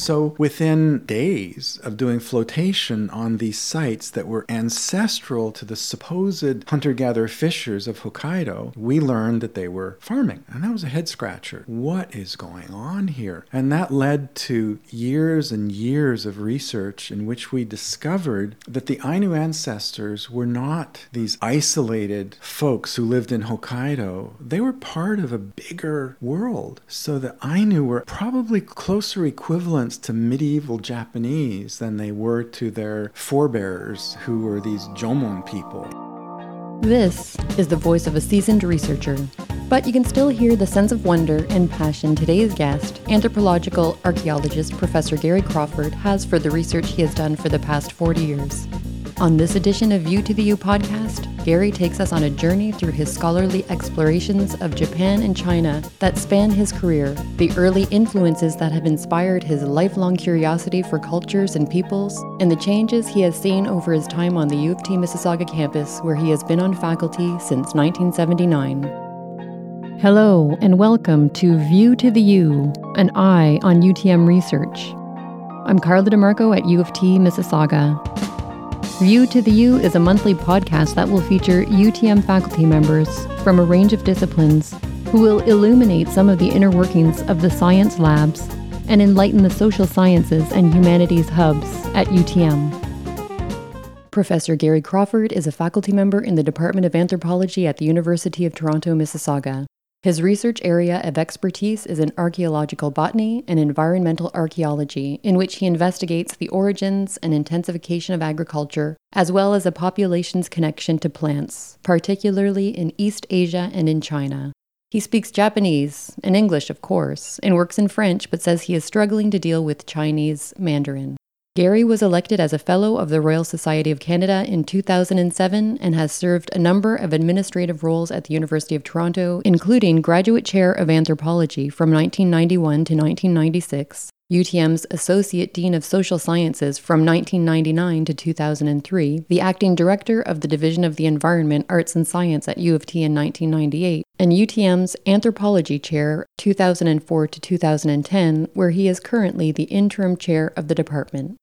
So within days of doing flotation on these sites that were ancestral to the supposed hunter gatherer fishers of Hokkaido, we learned that they were farming. And that was a head scratcher. What is going on here? And that led to years and years of research in which we discovered that the Ainu ancestors were not these isolated folks who lived in Hokkaido. They were part of a bigger world. So the Ainu were probably closer to medieval Japanese than they were to their forebears, who were these Jomon people. This is the voice of a seasoned researcher, but you can still hear the sense of wonder and passion today's guest, anthropological archaeologist Professor Gary Crawford, has for the research he has done for the past 40 years. On this edition of View to the U podcast, Gary takes us on a journey through his scholarly explorations of Japan and China that span his career, the early influences that have inspired his lifelong curiosity for cultures and peoples, and the changes he has seen over his time on the U of T Mississauga campus, where he has been on faculty since 1979. Hello, and welcome to View to the U, an eye on UTM research. I'm Carla DeMarco at U of T Mississauga. View to the U is a monthly podcast that will feature UTM faculty members from a range of disciplines who will illuminate some of the inner workings of the science labs and enlighten the social sciences and humanities hubs at UTM. Professor Gary Crawford is a faculty member in the Department of Anthropology at the University of Toronto, Mississauga. His research area of expertise is in archaeological botany and environmental archaeology, in which he investigates the origins and intensification of agriculture, as well as a population's connection to plants, particularly in East Asia and in China. He speaks Japanese and English, of course, and works in French, but says he is struggling to deal with Chinese Mandarin. Gary was elected as a Fellow of the Royal Society of Canada in 2007 and has served a number of administrative roles at the University of Toronto, including Graduate Chair of Anthropology from 1991 to 1996, UTM's Associate Dean of Social Sciences from 1999 to 2003, the Acting Director of the Division of the Environment, Arts and Science at U of T in 1998, and UTM's Anthropology Chair 2004 to 2010, where he is currently the Interim Chair of the department.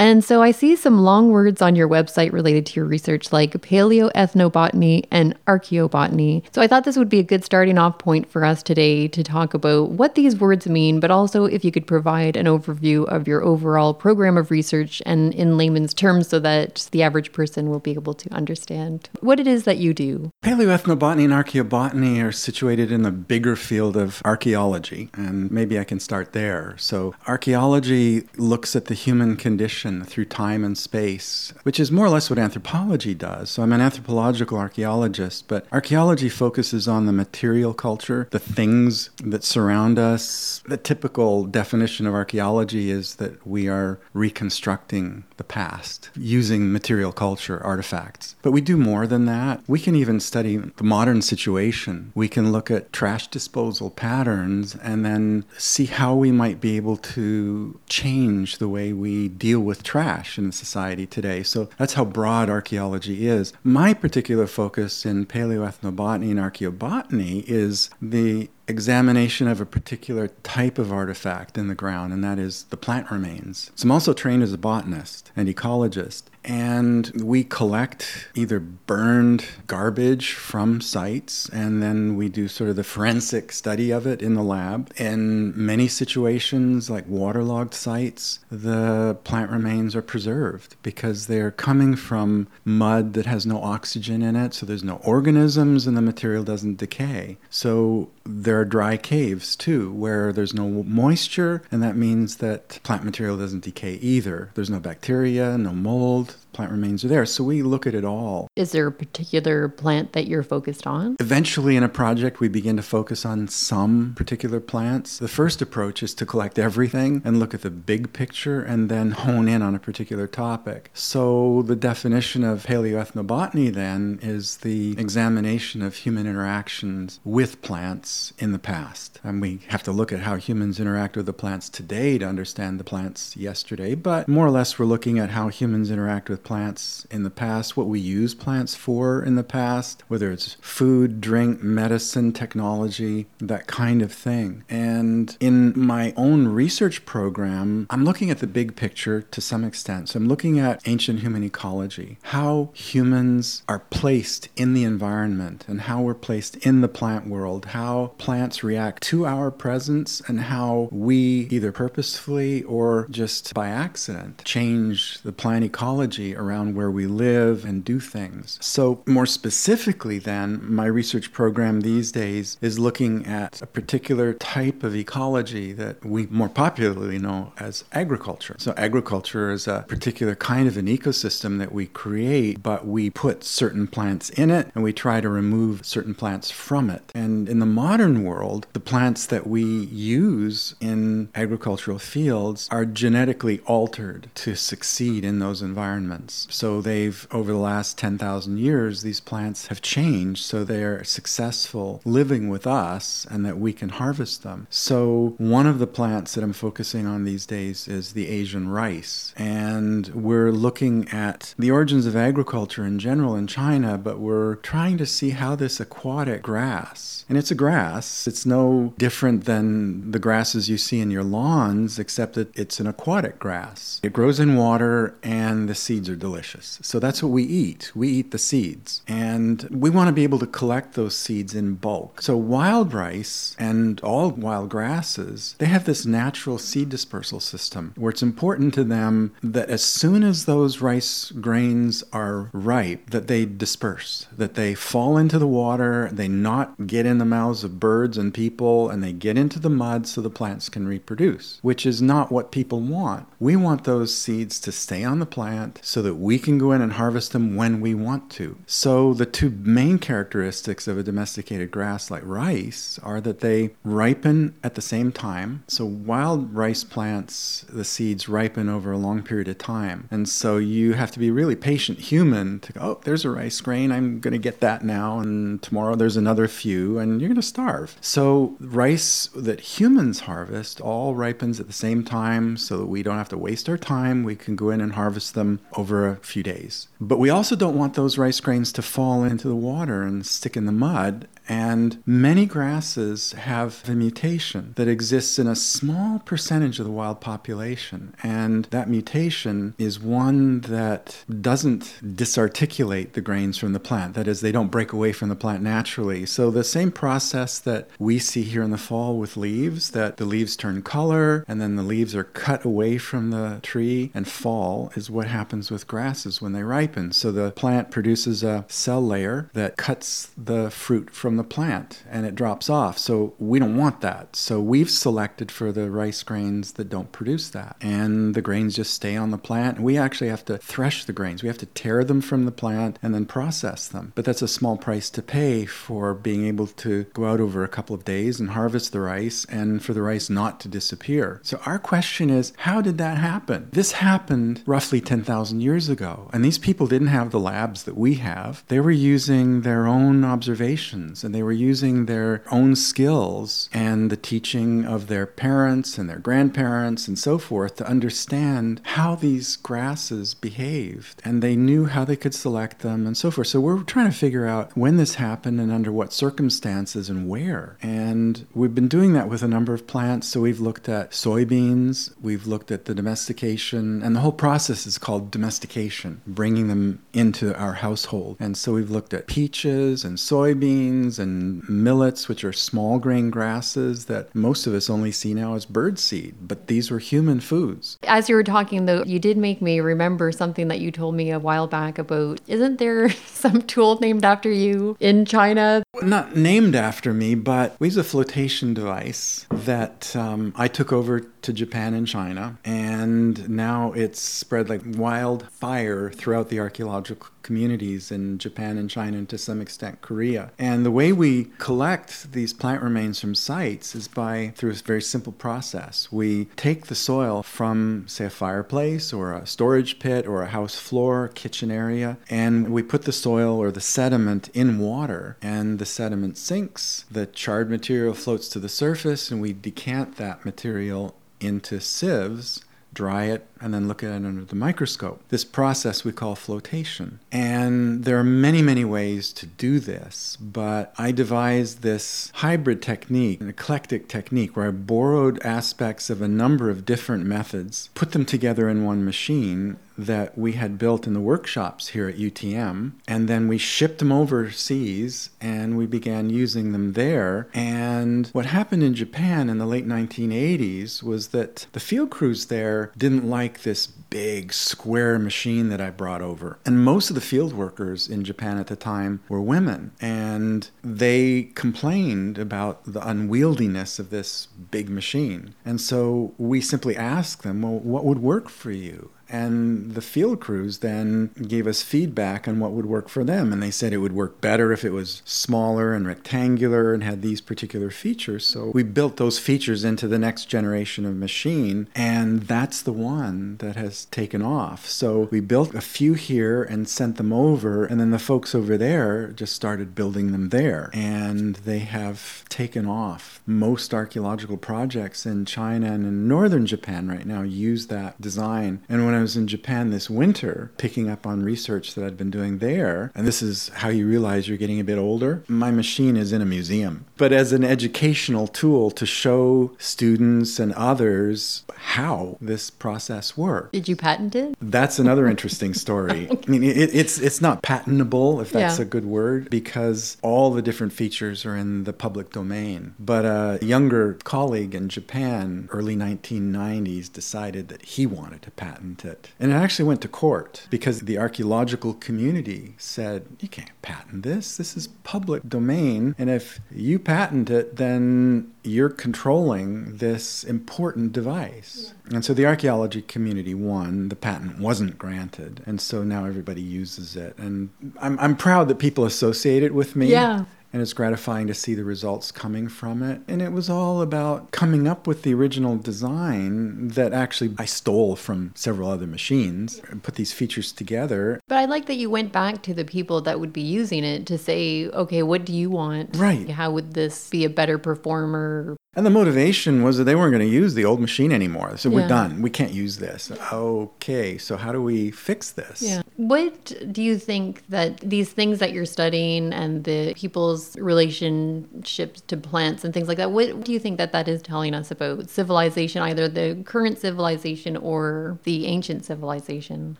And so I see some long words on your website related to your research, like paleoethnobotany and archaeobotany. So I thought this would be a good starting off point for us today to talk about what these words mean, but also if you could provide an overview of your overall program of research and in layman's terms so that the average person will be able to understand what it is that you do. Paleoethnobotany and archaeobotany are situated in the bigger field of archaeology, and maybe I can start there. So, archaeology looks at the human condition through time and space, which is more or less what anthropology does. So I'm an anthropological archaeologist, but archaeology focuses on the material culture, the things that surround us. The typical definition of archaeology is that we are reconstructing the past using material culture artifacts. But we do more than that. We can even study the modern situation. We can look at trash disposal patterns and then see how we might be able to change the way we deal with trash in society today. So that's how broad archaeology is. My particular focus in paleoethnobotany and archaeobotany is the examination of a particular type of artifact in the ground, and that is the plant remains. So I'm also trained as a botanist and ecologist, and we collect either burned garbage from sites and then we do sort of the forensic study of it in the lab. In many situations, like waterlogged sites, the plant remains are preserved because they're coming from mud that has no oxygen in it, so there's no organisms and the material doesn't decay. So there are dry caves too, where there's no moisture, and that means that plant material doesn't decay either. There's no bacteria, no mold, plant remains are there. So we look at it all. Is there a particular plant that you're focused on? Eventually, in a project, we begin to focus on some particular plants. The first approach is to collect everything and look at the big picture and then hone in on a particular topic. So the definition of paleoethnobotany then is the examination of human interactions with plants in the past. And we have to look at how humans interact with the plants today to understand the plants yesterday, but more or less we're looking at how humans interact with plants in the past, what we use plants for in the past, whether it's food, drink, medicine, technology, that kind of thing. And in my own research program, I'm looking at the big picture to some extent. So I'm looking at ancient human ecology, how humans are placed in the environment and how we're placed in the plant world, how plants react to our presence, and how we either purposefully or just by accident change the plant ecology around where we live and do things. So, more specifically, then, my research program these days is looking at a particular type of ecology that we more popularly know as agriculture. So, agriculture is a particular kind of an ecosystem that we create, but we put certain plants in it and we try to remove certain plants from it. And in the modern world, the plants that we use in agricultural fields are genetically altered to succeed in those environments. So they've, over the last 10,000 years, these plants have changed so they're successful living with us and that we can harvest them. So one of the plants that I'm focusing on these days is the Asian rice. And we're looking at the origins of agriculture in general in China, but we're trying to see how this aquatic grass, and it's a grass, it's no different than the grasses you see in your lawns, except that it's an aquatic grass. It grows in water and the seeds are delicious. So that's what we eat. We eat the seeds. And we want to be able to collect those seeds in bulk. So wild rice and all wild grasses, they have this natural seed dispersal system where it's important to them that as soon as those rice grains are ripe, that they disperse, that they fall into the water, they not get in the mouths of birds and people, and they get into the mud so the plants can reproduce, which is not what people want. We want those seeds to stay on the plant so that we can go in and harvest them when we want to. So, the two main characteristics of a domesticated grass like rice are that they ripen at the same time. So, wild rice plants, the seeds ripen over a long period of time. And so, you have to be really patient human to go, oh, there's a rice grain, I'm going to get that now, and tomorrow there's another few, and you're going to starve. So, rice that humans harvest all ripens at the same time so that we don't have to waste our time. We can go in and harvest them over a few days. But we also don't want those rice grains to fall into the water and stick in the mud and many grasses have a mutation that exists in a small percentage of the wild population. And that mutation is one that doesn't disarticulate the grains from the plant. That is, they don't break away from the plant naturally. So the same process that we see here in the fall with leaves, that the leaves turn color and then the leaves are cut away from the tree and fall, is what happens with grasses when they ripen. So the plant produces a cell layer that cuts the fruit from the plant and it drops off. So we don't want that. So we've selected for the rice grains that don't produce that. And the grains just stay on the plant. And we actually have to thresh the grains. We have to tear them from the plant and then process them. But that's a small price to pay for being able to go out over a couple of days and harvest the rice and for the rice not to disappear. So our question is how did that happen? This happened roughly 10,000 years ago. And these people didn't have the labs that we have. They were using their own observations and they were using their own skills and the teaching of their parents and their grandparents and so forth to understand how these grasses behaved. And they knew how they could select them and so forth. So we're trying to figure out when this happened and under what circumstances and where. And we've been doing that with a number of plants. So we've looked at soybeans, we've looked at the domestication, and the whole process is called domestication, bringing them into our household. And so we've looked at peaches and soybeans and millets, which are small grain grasses that most of us only see now as bird seed, but these were human foods. As you were talking, though, you did make me remember something that you told me a while back about isn't there some tool named after you in China? Not named after me, but we use a flotation device that um, I took over to Japan and China, and now it's spread like wildfire throughout the archaeological communities in Japan and China, and to some extent Korea. And the way we collect these plant remains from sites is by through a very simple process. We take the soil from, say, a fireplace or a storage pit or a house floor, kitchen area, and we put the soil or the sediment in water, and the sediment sinks. The charred material floats to the surface, and we decant that material into sieves dry it, and then look at it under the microscope. This process we call flotation. And there are many, many ways to do this, but I devised this hybrid technique, an eclectic technique, where I borrowed aspects of a number of different methods, put them together in one machine, that we had built in the workshops here at UTM. And then we shipped them overseas and we began using them there. And what happened in Japan in the late 1980s was that the field crews there didn't like this big square machine that I brought over. And most of the field workers in Japan at the time were women. And they complained about the unwieldiness of this big machine. And so we simply asked them, well, what would work for you? And the field crews then gave us feedback on what would work for them. And they said it would work better if it was smaller and rectangular and had these particular features. So we built those features into the next generation of machine. And that's the one that has taken off. So we built a few here and sent them over. And then the folks over there just started building them there. And they have taken off. Most archaeological projects in China and in northern Japan right now use that design. And when I was in Japan this winter, picking up on research that I'd been doing there, and this is how you realize you're getting a bit older, my machine is in a museum. But as an educational tool to show students and others how this process works. Did you patent it? That's another interesting story. okay. I mean, it, it's it's not patentable if that's yeah. a good word because all the different features are in the public domain. But a younger colleague in Japan, early 1990s, decided that he wanted to patent it it. And it actually went to court because the archaeological community said, you can't patent this. This is public domain. And if you patent it, then you're controlling this important device. Yeah. And so the archaeology community won. The patent wasn't granted. And so now everybody uses it. And I'm, I'm proud that people associate it with me. Yeah and it's gratifying to see the results coming from it. And it was all about coming up with the original design that actually I stole from several other machines and put these features together. But I like that you went back to the people that would be using it to say, okay, what do you want? Right. How would this be a better performer? And the motivation was that they weren't going to use the old machine anymore. So yeah. we're done. We can't use this. Okay, so how do we fix this? Yeah. What do you think that these things that you're studying and the people's relationships to plants and things like that, what do you think that that is telling us about civilization, either the current civilization or the ancient civilization?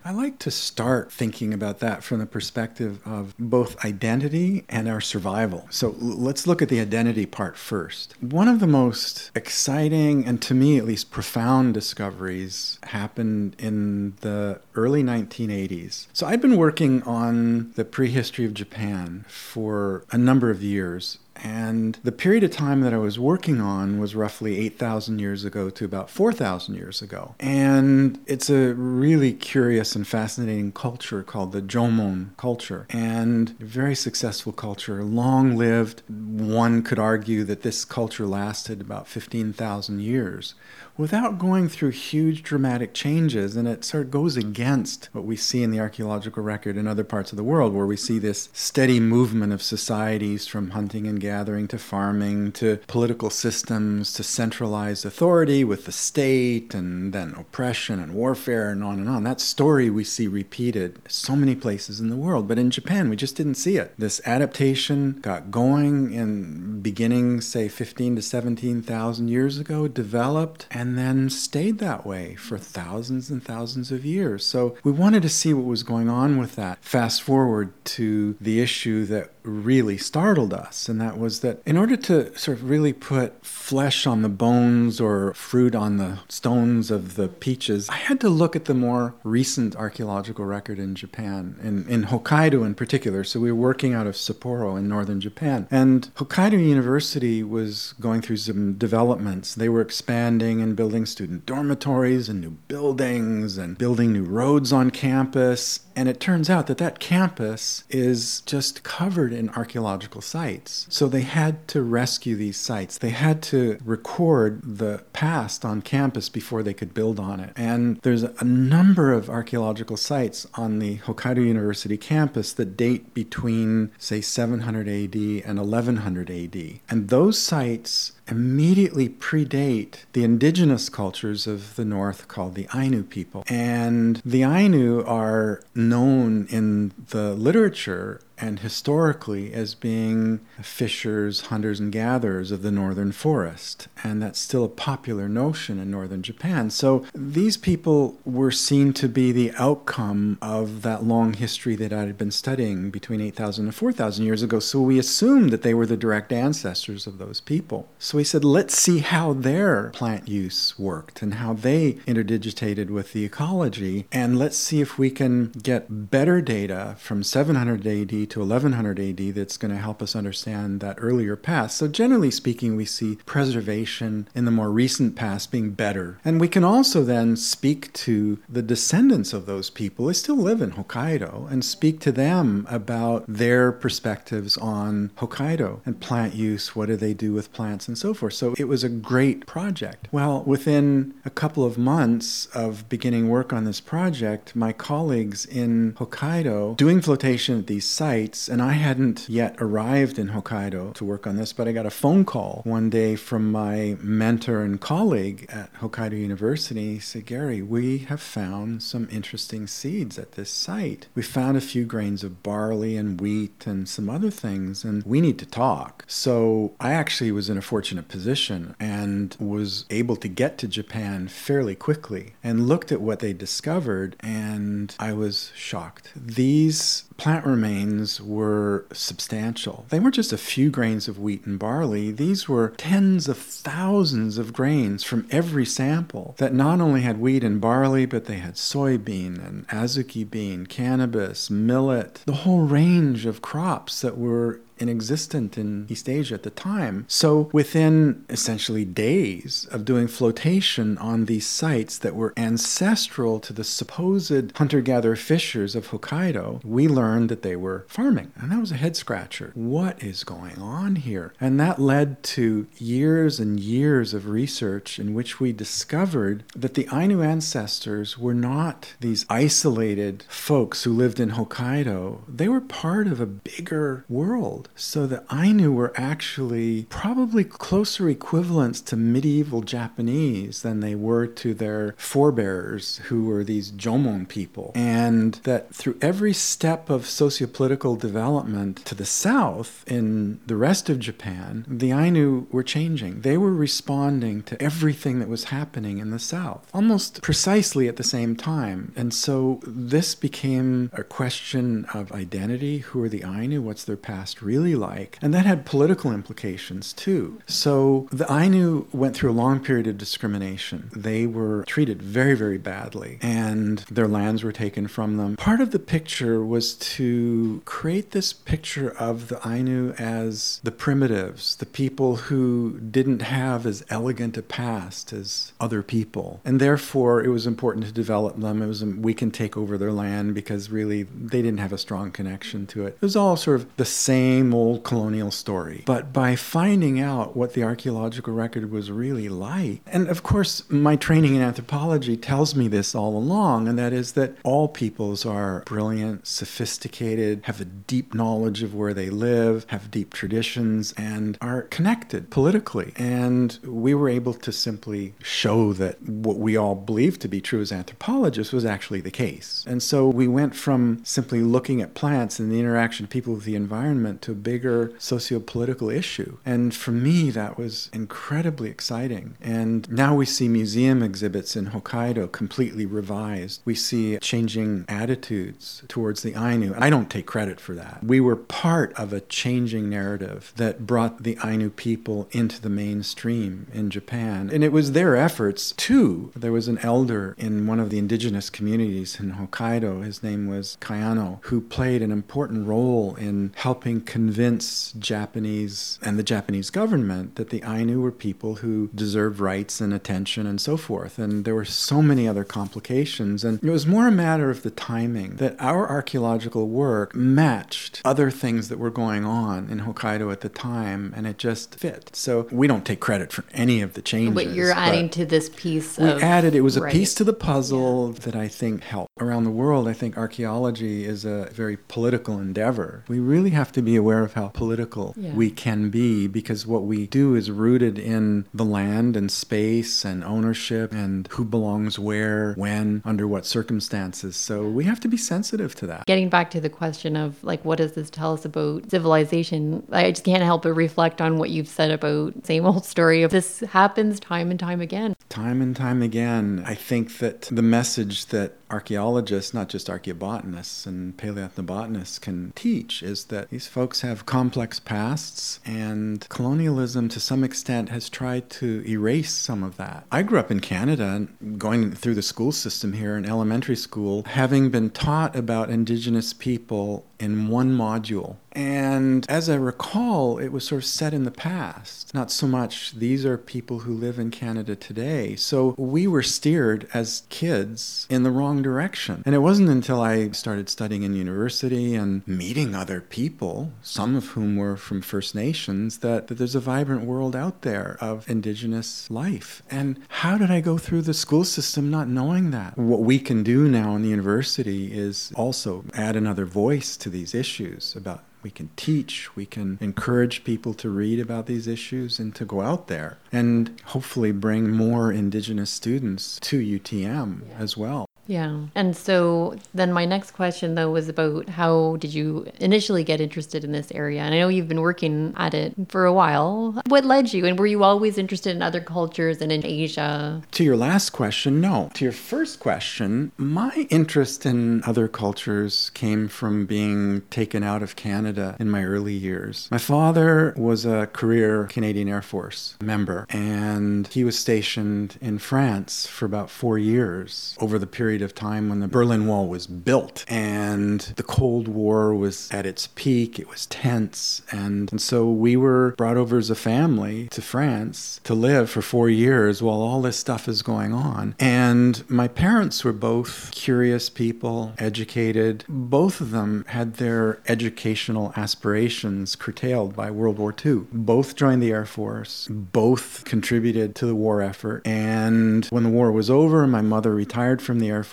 I like to start thinking about that from the perspective of both identity and our survival. So let's look at the identity part first. One of the most most exciting and to me at least profound discoveries happened in the early 1980s. So I'd been working on the prehistory of Japan for a number of years and the period of time that I was working on was roughly 8,000 years ago to about 4,000 years ago. And it's a really curious and fascinating culture called the Jomon culture. And a very successful culture, long lived. One could argue that this culture lasted about 15,000 years without going through huge dramatic changes. And it sort of goes against what we see in the archaeological record in other parts of the world, where we see this steady movement of societies from hunting and gathering to farming to political systems to centralized authority with the state and then oppression and warfare and on and on. That story we see repeated so many places in the world. But in Japan, we just didn't see it. This adaptation got going in beginning, say, 15 to 17,000 years ago, developed, and then stayed that way for thousands and thousands of years. So we wanted to see what was going on with that. Fast forward to the issue that really startled us, and that was that in order to sort of really put flesh on the bones or fruit on the stones of the peaches, I had to look at the more recent archaeological record in Japan, in, in Hokkaido in particular. So we were working out of Sapporo in northern Japan. And Hokkaido University was going through some developments. They were expanding and building student dormitories and new buildings and building new roads on campus. And it turns out that that campus is just covered in archaeological sites. So they had to rescue these sites. They had to record the past on campus before they could build on it. And there's a number of archaeological sites on the Hokkaido University campus that date between, say, 700 AD and 1100 AD. And those sites immediately predate the indigenous cultures of the North called the Ainu people. And the Ainu are known in the literature and historically as being fishers, hunters, and gatherers of the northern forest. And that's still a popular notion in northern Japan. So these people were seen to be the outcome of that long history that I had been studying between 8,000 and 4,000 years ago. So we assumed that they were the direct ancestors of those people. So we said, let's see how their plant use worked and how they interdigitated with the ecology. And let's see if we can get better data from 700 AD to 1100 AD that's going to help us understand that earlier past. So, generally speaking, we see preservation in the more recent past being better. And we can also then speak to the descendants of those people. They still live in Hokkaido and speak to them about their perspectives on Hokkaido and plant use. What do they do with plants and so forth? So, it was a great project. Well, within a couple of months of beginning work on this project, my colleagues in Hokkaido doing flotation at these sites and I hadn't yet arrived in Hokkaido to work on this, but I got a phone call one day from my mentor and colleague at Hokkaido University. He said, Gary, we have found some interesting seeds at this site. We found a few grains of barley and wheat and some other things, and we need to talk. So I actually was in a fortunate position and was able to get to Japan fairly quickly and looked at what they discovered, and I was shocked. These plant remains were substantial. They weren't just a few grains of wheat and barley, these were tens of thousands of grains from every sample that not only had wheat and barley, but they had soybean and azuki bean, cannabis, millet, the whole range of crops that were inexistent in East Asia at the time. So within essentially days of doing flotation on these sites that were ancestral to the supposed hunter-gatherer fishers of Hokkaido, we learned that they were farming. And that was a head scratcher. What is going on here? And that led to years and years of research in which we discovered that the Ainu ancestors were not these isolated folks who lived in Hokkaido. They were part of a bigger world. So the Ainu were actually probably closer equivalents to medieval Japanese than they were to their forebears, who were these Jomon people. And that through every step of sociopolitical development to the south in the rest of Japan, the Ainu were changing. They were responding to everything that was happening in the south, almost precisely at the same time. And so this became a question of identity. Who are the Ainu? What's their past really? Really like. And that had political implications too. So the Ainu went through a long period of discrimination. They were treated very, very badly, and their lands were taken from them. Part of the picture was to create this picture of the Ainu as the primitives, the people who didn't have as elegant a past as other people. And therefore, it was important to develop them. It was um, we can take over their land because really they didn't have a strong connection to it. It was all sort of the same old colonial story. But by finding out what the archaeological record was really like, and of course, my training in anthropology tells me this all along, and that is that all peoples are brilliant, sophisticated, have a deep knowledge of where they live, have deep traditions, and are connected politically. And we were able to simply show that what we all believed to be true as anthropologists was actually the case. And so we went from simply looking at plants and the interaction of people with the environment to bigger socio-political issue. And for me, that was incredibly exciting. And now we see museum exhibits in Hokkaido completely revised. We see changing attitudes towards the Ainu. And I don't take credit for that. We were part of a changing narrative that brought the Ainu people into the mainstream in Japan. And it was their efforts too. There was an elder in one of the indigenous communities in Hokkaido. His name was Kayano, who played an important role in helping convince convince Japanese and the Japanese government that the Ainu were people who deserved rights and attention and so forth. And there were so many other complications. And it was more a matter of the timing that our archaeological work matched other things that were going on in Hokkaido at the time, and it just fit. So we don't take credit for any of the changes. But you're adding but to this piece. We of, added. It was a right. piece to the puzzle yeah. that I think helped. Around the world, I think archaeology is a very political endeavor. We really have to be aware aware of how political Yeah. we can be because what we do is rooted in the land and space and ownership and who belongs where, when, under what circumstances. So we have to be sensitive to that. Getting back to the question of like, what does this tell us about civilization? I just can't help but reflect on what you've said about same old story of this happens time and time again. Time and time again, I think that the message that archaeologists, not just archaeobotanists and paleoethnobotanists, can teach is that these folks have complex pasts, and colonialism to some extent has tried to erase some of that. I grew up in Canada, going through the school system here in elementary school, having been taught about Indigenous people in one module. And as I recall, it was sort of set in the past. Not so much, these are people who live in Canada today. So we were steered as kids in the wrong direction. And it wasn't until I started studying in university and meeting other people, some of whom were from First Nations, that, that there's a vibrant world out there of Indigenous life. And how did I go through the school system not knowing that? What we can do now in the university is also add another voice to these issues about we can teach, we can encourage people to read about these issues and to go out there and hopefully bring more Indigenous students to UTM as well. Yeah. And so then my next question though was about how did you initially get interested in this area? And I know you've been working at it for a while. What led you? And were you always interested in other cultures and in Asia? To your last question, no. To your first question, my interest in other cultures came from being taken out of Canada in my early years. My father was a career Canadian Air Force member, and he was stationed in France for about four years over the period of time when the Berlin Wall was built and the Cold War was at its peak. It was tense. And, and so we were brought over as a family to France to live for four years while all this stuff is going on. And my parents were both curious people, educated. Both of them had their educational aspirations curtailed by World War II. Both joined the Air Force, both contributed to the war effort. And when the war was over, my mother retired from the Air Force.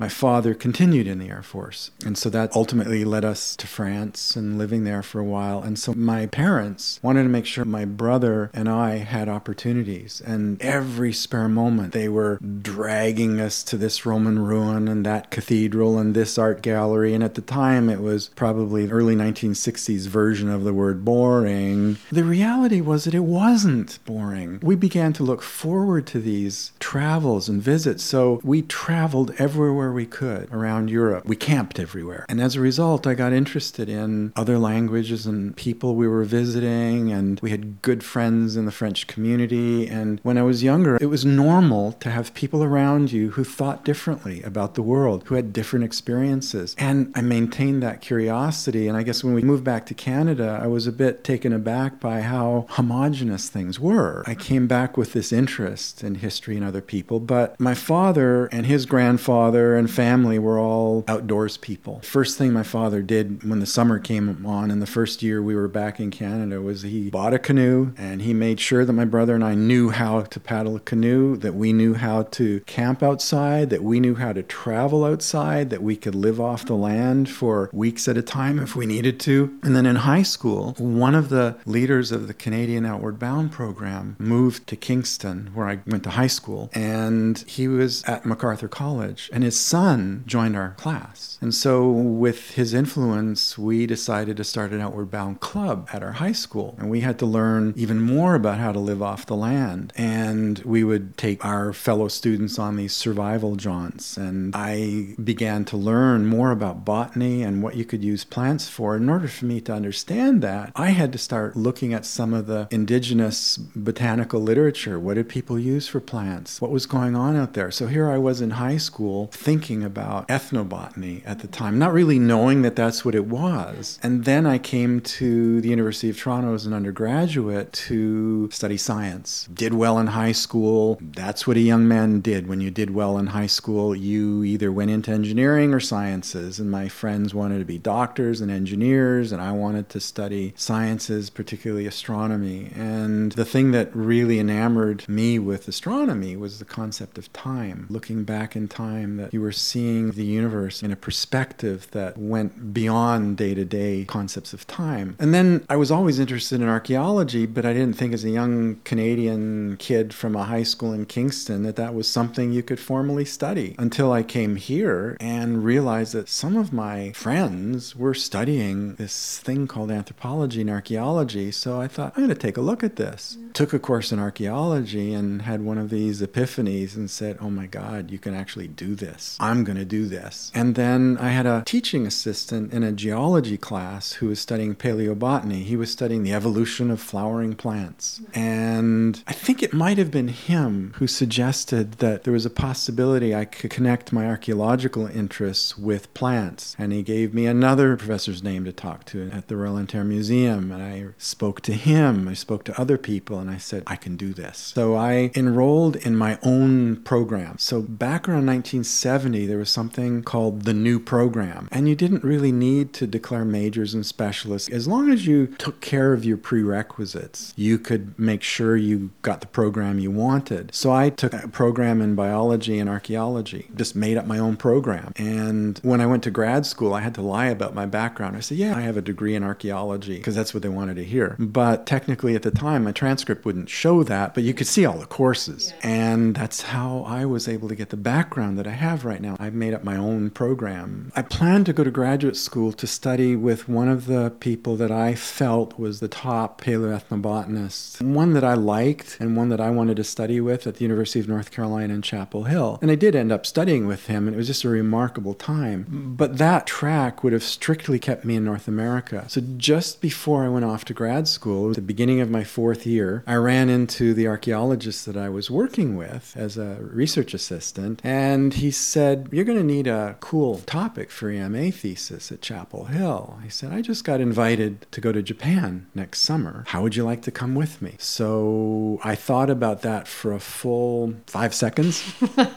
My father continued in the Air Force. And so that ultimately led us to France and living there for a while. And so my parents wanted to make sure my brother and I had opportunities. And every spare moment, they were dragging us to this Roman ruin and that cathedral and this art gallery. And at the time, it was probably early 1960s version of the word boring. The reality was that it wasn't boring. We began to look forward to these travels and visits. So we traveled everywhere we could around Europe. We camped everywhere. And as a result, I got interested in other languages and people we were visiting, and we had good friends in the French community. And when I was younger, it was normal to have people around you who thought differently about the world, who had different experiences. And I maintained that curiosity. And I guess when we moved back to Canada, I was a bit taken aback by how homogenous things were. I came back with this interest in history and other people, but my father and his grandfather and family were all outdoors people. First thing my father did when the summer came on in the first year we were back in Canada was he bought a canoe and he made sure that my brother and I knew how to paddle a canoe, that we knew how to camp outside, that we knew how to travel outside, that we could live off the land for weeks at a time if we needed to. And then in high school, one of the leaders of the Canadian Outward Bound program moved to Kingston, where I went to high school, and he was at McArthur College, and his son joined our class. And so, with his influence, we decided to start an Outward Bound club at our high school, and we had to learn even more about how to live off the land. And we would take our fellow students on these survival jaunts, and I began to learn more about botany and what you could use plants for. In order for me to understand that, I had to start looking at some of the indigenous botanical literature. What did people use for plants? What was going on out there? So here I was in high school thinking about ethnobotany at the time, not really knowing that that's what it was. And then I came to the University of Toronto as an undergraduate to study science. Did well in high school. That's what a young man did. When you did well in high school, you either went into engineering or sciences. And my friends wanted to be doctors and engineers, and I wanted to study sciences, particularly astronomy. And the thing that really enamored me with astronomy was the concept of time, looking back in time time that you were seeing the universe in a perspective that went beyond day to day concepts of time. And then I was always interested in archaeology, but I didn't think as a young Canadian kid from a high school in Kingston that that was something you could formally study until I came here and realized that some of my friends were studying this thing called anthropology and archaeology. So I thought, I'm going to take a look at this. Yeah. Took a course in archaeology and had one of these epiphanies and said, Oh my God, you can actually do this. I'm going to do this. And then I had a teaching assistant in a geology class who was studying paleobotany. He was studying the evolution of flowering plants. And I think it might have been him who suggested that there was a possibility I could connect my archaeological interests with plants. And he gave me another professor's name to talk to at the Royal Ontario Museum. And I spoke to him, I spoke to other people, and I said, I can do this. So I enrolled in my own program. So back around 1970, there was something called the new program. And you didn't really need to declare majors and specialists. As long as you took care of your prerequisites, you could make sure you got the program you wanted. So I took a program in biology and archaeology, just made up my own program. And when I went to grad school, I had to lie about my background. I said, Yeah, I have a degree in archaeology because that's what they wanted to hear. But technically, at the time, my transcript wouldn't show that, but you could see all the courses. Yeah. And that's how I was able to get the background that I have right now. I've made up my own program. I planned to go to graduate school to study with one of the people that I felt was the top paleoethnobotanist, one that I liked and one that I wanted to study with at the University of North Carolina in Chapel Hill. And I did end up studying with him, and it was just a remarkable time. But that track would have strictly kept me in North America. So just before I went off to grad school, at the beginning of my fourth year, I ran into the archaeologist that I was working with as a research assistant, and he said, You're going to need a cool topic for your MA thesis at Chapel Hill. He said, I just got invited to go to Japan next summer. How would you like to come with me? So I thought about that for a full five seconds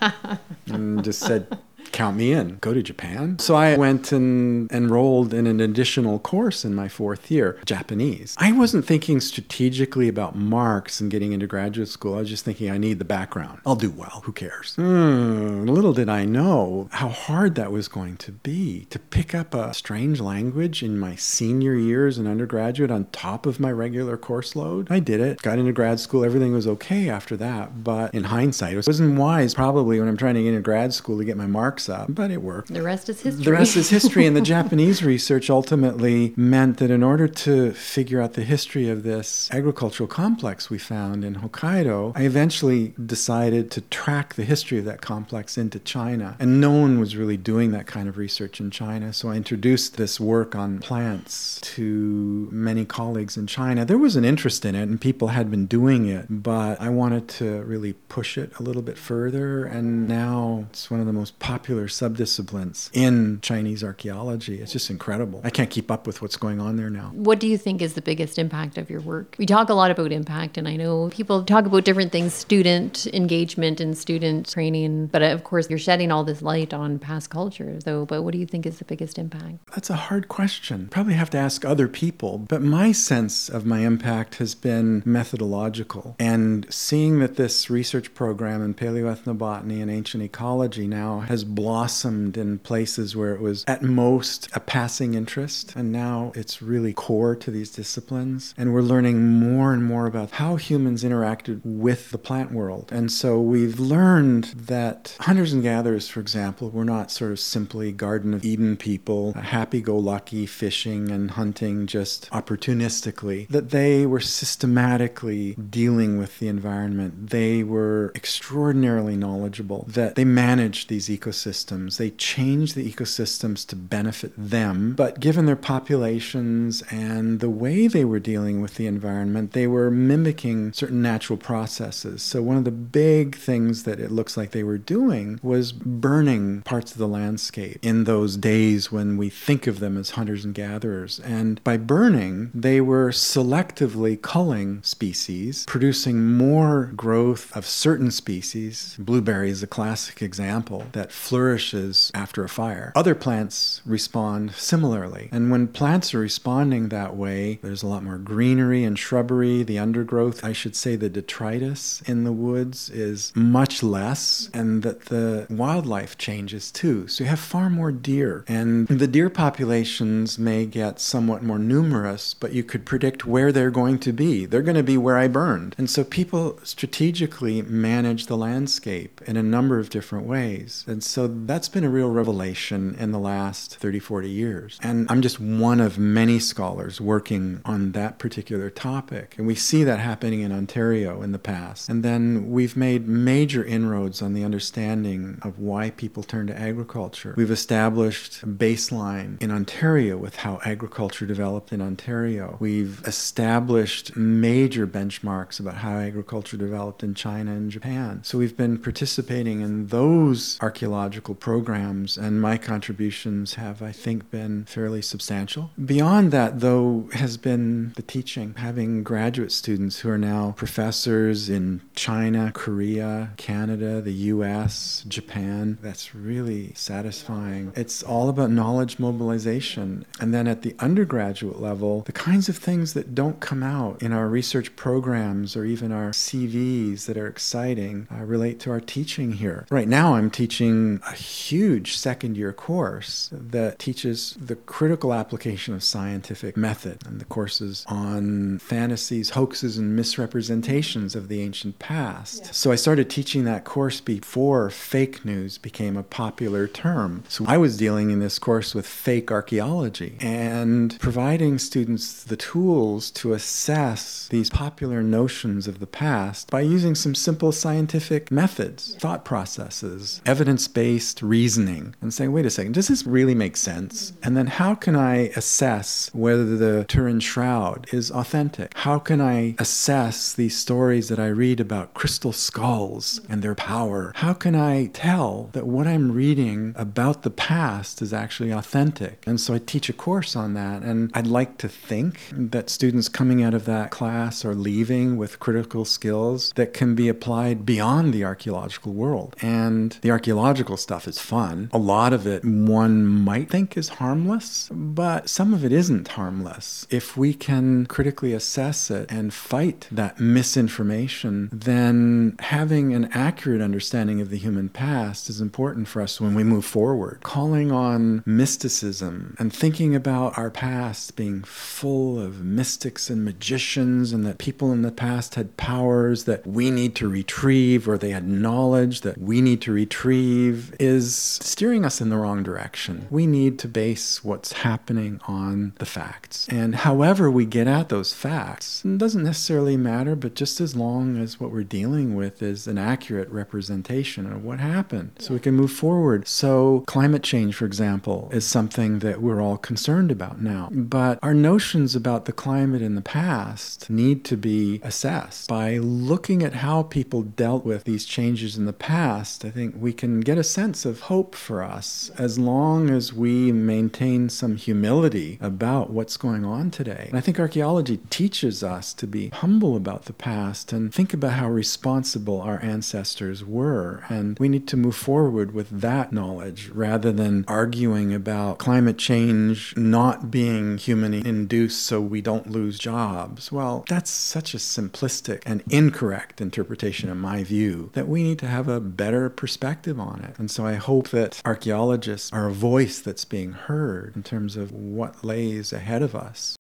and just said, count me in, go to Japan. So I went and enrolled in an additional course in my fourth year, Japanese. I wasn't thinking strategically about marks and getting into graduate school. I was just thinking I need the background. I'll do well. Who cares? Hmm, little did I know how hard that was going to be to pick up a strange language in my senior years an undergraduate on top of my regular course load. I did it, got into grad school. Everything was okay after that. But in hindsight, it wasn't wise probably when I'm trying to get into grad school to get my marks marks up, but it worked. The rest is history. The rest is history. and the Japanese research ultimately meant that in order to figure out the history of this agricultural complex we found in Hokkaido, I eventually decided to track the history of that complex into China. And no one was really doing that kind of research in China. So I introduced this work on plants to many colleagues in China. There was an interest in it, and people had been doing it, but I wanted to really push it a little bit further. And now it's one of the most popular popular subdisciplines in Chinese archaeology. It's just incredible. I can't keep up with what's going on there now. What do you think is the biggest impact of your work? We talk a lot about impact, and I know people talk about different things student engagement and student training, but uh, of course, you're shedding all this light on past cultures, though. But what do you think is the biggest impact? That's a hard question. Probably have to ask other people, but my sense of my impact has been methodological. And seeing that this research program in paleoethnobotany and ancient ecology now has blossomed in places where it was at most a passing interest. And now it's really core to these disciplines. And we're learning more and more about how humans interacted with the plant world. And so we've learned that hunters and gatherers, for example, were not sort of simply Garden of Eden people, happy go lucky fishing and hunting just opportunistically, that they were systematically dealing with the environment. They were extraordinarily knowledgeable, that they managed these ecosystems ecosystems. They changed the ecosystems to benefit them, but given their populations and the way they were dealing with the environment, they were mimicking certain natural processes. So, one of the big things that it looks like they were doing was burning parts of the landscape in those days when we think of them as hunters and gatherers. And by burning, they were selectively culling species, producing more growth of certain species. Blueberry is a classic example that flourishes after a fire. Other plants respond similarly. And when plants are responding that way, there's a lot more greenery and shrubbery. The undergrowth, I should say, the detritus in the woods is much less, and that the wildlife changes too. So you have far more deer. And the deer populations may get somewhat more numerous, but you could predict where they're going to be. They're going to be where I burned. And so people strategically manage the landscape in a number of different ways. And so that's been a real revelation in the last 30, 40 years. And I'm just one of many scholars working on that particular topic. And we see that happening in Ontario in the past. And then we've made major inroads on the understanding of why people turn to agriculture. We've established a baseline in Ontario with how agriculture developed in Ontario. We've established major benchmarks about how agriculture developed in China and Japan. So we've been participating in those archaeological programs, and my contributions have, I think, been fairly substantial. Beyond that, though, has been the teaching, having graduate students who are now professors in China, Korea, Canada, the US, Japan. That's really satisfying. It's all about knowledge mobilization. And then at the undergraduate level, the kinds of things that don't come out in our research programs or even our CVs that are exciting uh, relate to our teaching here. Right now, I'm teaching a huge second year course that teaches the critical application of scientific method. And the course is on fantasies, hoaxes, and misrepresentations of the ancient past. Yeah. So I started teaching that course before fake news became a popular term. So I was dealing in this course with fake archaeology and providing students the tools to assess these popular notions of the past by using some simple scientific methods, thought processes, evidence based reasoning, and saying, wait a second, does this really make sense? And then how can I assess whether the Turin Shroud is authentic? How can I assess these stories that I read about crystal skulls and their power? How can I tell that what I'm reading about the past is actually authentic? And so I teach a course on that, and I'd like to think that students coming out of that class are leaving with critical skills that can be applied beyond the archaeological world. And the archaeological stuff is fun. A lot of it one might think is harmless, but some of it isn't harmless. If we can critically assess it and fight that misinformation, then having an accurate understanding of the human past is important for us when we move forward. Calling on mysticism and thinking about our past being full of mystics and magicians, and that people in the past had powers that we need to retrieve, or they had knowledge that we need to retrieve, is steering us in the wrong direction. We need to base what's happening on the facts. And however we get at those facts doesn't necessarily matter, but just as long as what we're dealing with is an accurate representation of what happened, so we can move forward. So, climate change, for example, is something that we're all concerned about now. But our notions about the climate in the past need to be assessed by looking at how people dealt with these changes in the past. I think we can get a sense of hope for us as long as we maintain some humility about what's going on today. And I think archaeology teaches us to be humble about the past and think about how responsible our ancestors were. And we need to move forward with that knowledge rather than arguing about climate change not being human induced so we don't lose jobs. Well, that's such a simplistic and incorrect interpretation, in my view, that we need to have a better perspective on it. And so I hope that archaeologists are a voice that's being heard in terms of what lays ahead of us.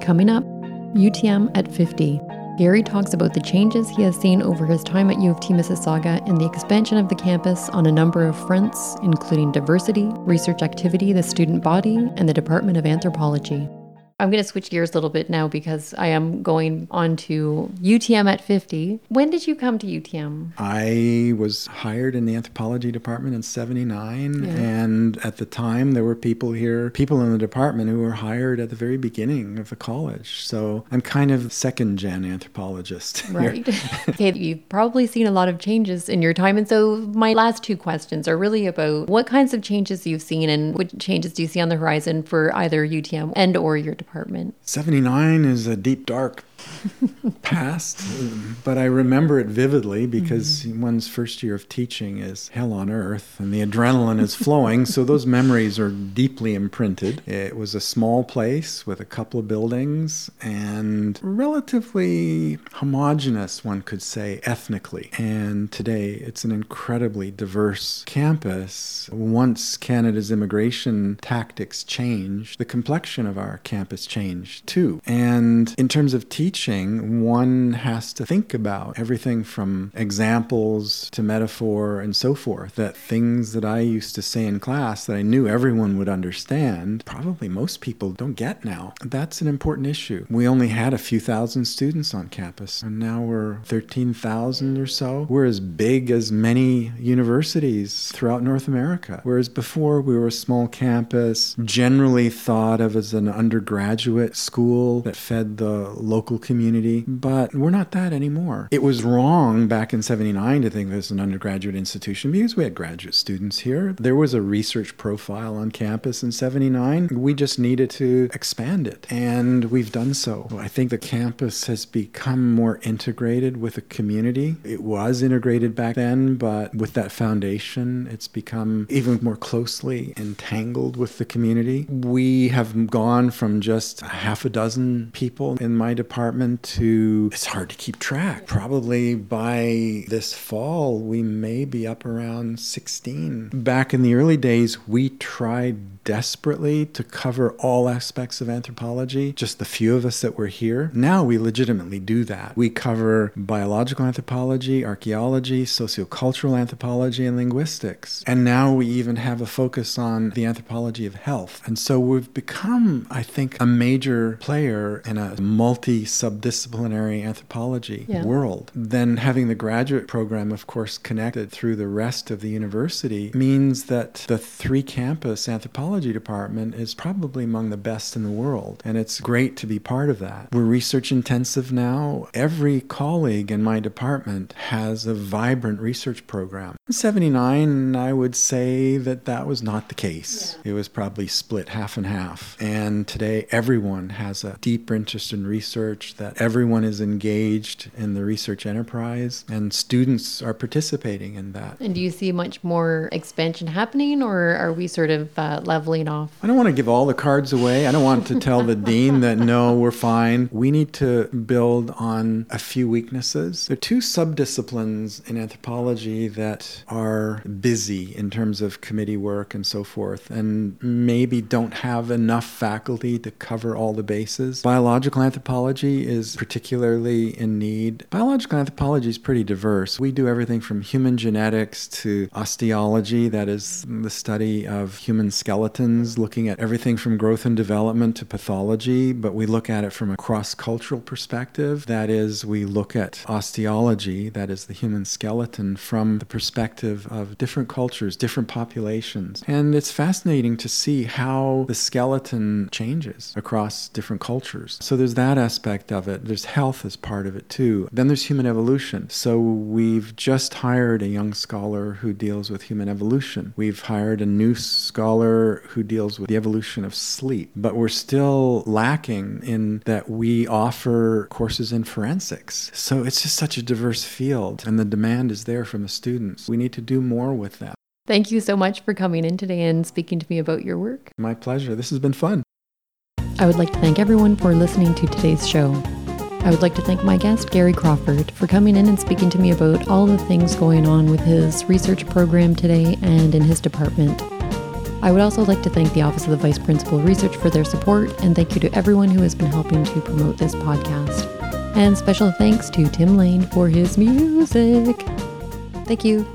Coming up, UTM at 50. Gary talks about the changes he has seen over his time at U of T Mississauga and the expansion of the campus on a number of fronts, including diversity, research activity, the student body, and the Department of Anthropology. I'm going to switch gears a little bit now because I am going on to UTM at 50. When did you come to UTM? I was hired in the anthropology department in 79. Yeah. And at the time, there were people here, people in the department who were hired at the very beginning of the college. So I'm kind of second gen anthropologist. Right. okay, you've probably seen a lot of changes in your time. And so my last two questions are really about what kinds of changes you've seen and what changes do you see on the horizon for either UTM and or your department? Department. 79 is a deep, dark past, but I remember it vividly because mm-hmm. one's first year of teaching is hell on earth and the adrenaline is flowing. so those memories are deeply imprinted. It was a small place with a couple of buildings and relatively homogenous, one could say, ethnically. And today it's an incredibly diverse campus. Once Canada's immigration tactics changed, the complexion of our campus changed too. And in terms of teaching, one has to think about everything from examples to metaphor and so forth. That things that I used to say in class that I knew everyone would understand, probably most people don't get now. That's an important issue. We only had a few thousand students on campus, and now we're 13,000 or so. We're as big as many universities throughout North America. Whereas before we were a small campus, generally thought of as an undergraduate school that fed the local community but we're not that anymore. It was wrong back in 79 to think this was an undergraduate institution because we had graduate students here. There was a research profile on campus in 79. We just needed to expand it, and we've done so. I think the campus has become more integrated with the community. It was integrated back then, but with that foundation, it's become even more closely entangled with the community. We have gone from just half a dozen people in my department to, it's hard to keep track. Probably by this fall, we may be up around 16. Back in the early days, we tried desperately to cover all aspects of anthropology, just the few of us that were here. Now we legitimately do that. We cover biological anthropology, archaeology, sociocultural anthropology, and linguistics. And now we even have a focus on the anthropology of health. And so we've become, I think, a major player in a multi subdisciplinary anthropology yeah. world. Then having the graduate program, of course, connected through the rest of the university means that the three campus anthropology department is probably among the best in the world, and it's great to be part of that. We're research intensive now. Every colleague in my department has a vibrant research program. In 79, I would say that that was not the case. Yeah. It was probably split half and half. And today, everyone has a deeper interest in research, that everyone is engaged in the research enterprise, and students are participating in that. And do you see much more expansion happening, or are we sort of uh, leveling off. I don't want to give all the cards away. I don't want to tell the dean that no, we're fine. We need to build on a few weaknesses. There are two subdisciplines in anthropology that are busy in terms of committee work and so forth, and maybe don't have enough faculty to cover all the bases. Biological anthropology is particularly in need. Biological anthropology is pretty diverse. We do everything from human genetics to osteology, that is the study of human skeletons looking at everything from growth and development to pathology, but we look at it from a cross cultural perspective. That is, we look at osteology, that is the human skeleton, from the perspective of different cultures, different populations. And it's fascinating to see how the skeleton changes across different cultures. So there's that aspect of it. There's health as part of it too. Then there's human evolution. So we've just hired a young scholar who deals with human evolution. We've hired a new scholar who deals with the evolution of sleep, but we're still lacking in that we offer courses in forensics. So it's just such a diverse field, and the demand is there from the students. We need to do more with that. Thank you so much for coming in today and speaking to me about your work. My pleasure. This has been fun. I would like to thank everyone for listening to today's show. I would like to thank my guest, Gary Crawford, for coming in and speaking to me about all the things going on with his research program today and in his department. I would also like to thank the Office of the Vice Principal Research for their support, and thank you to everyone who has been helping to promote this podcast. And special thanks to Tim Lane for his music. Thank you.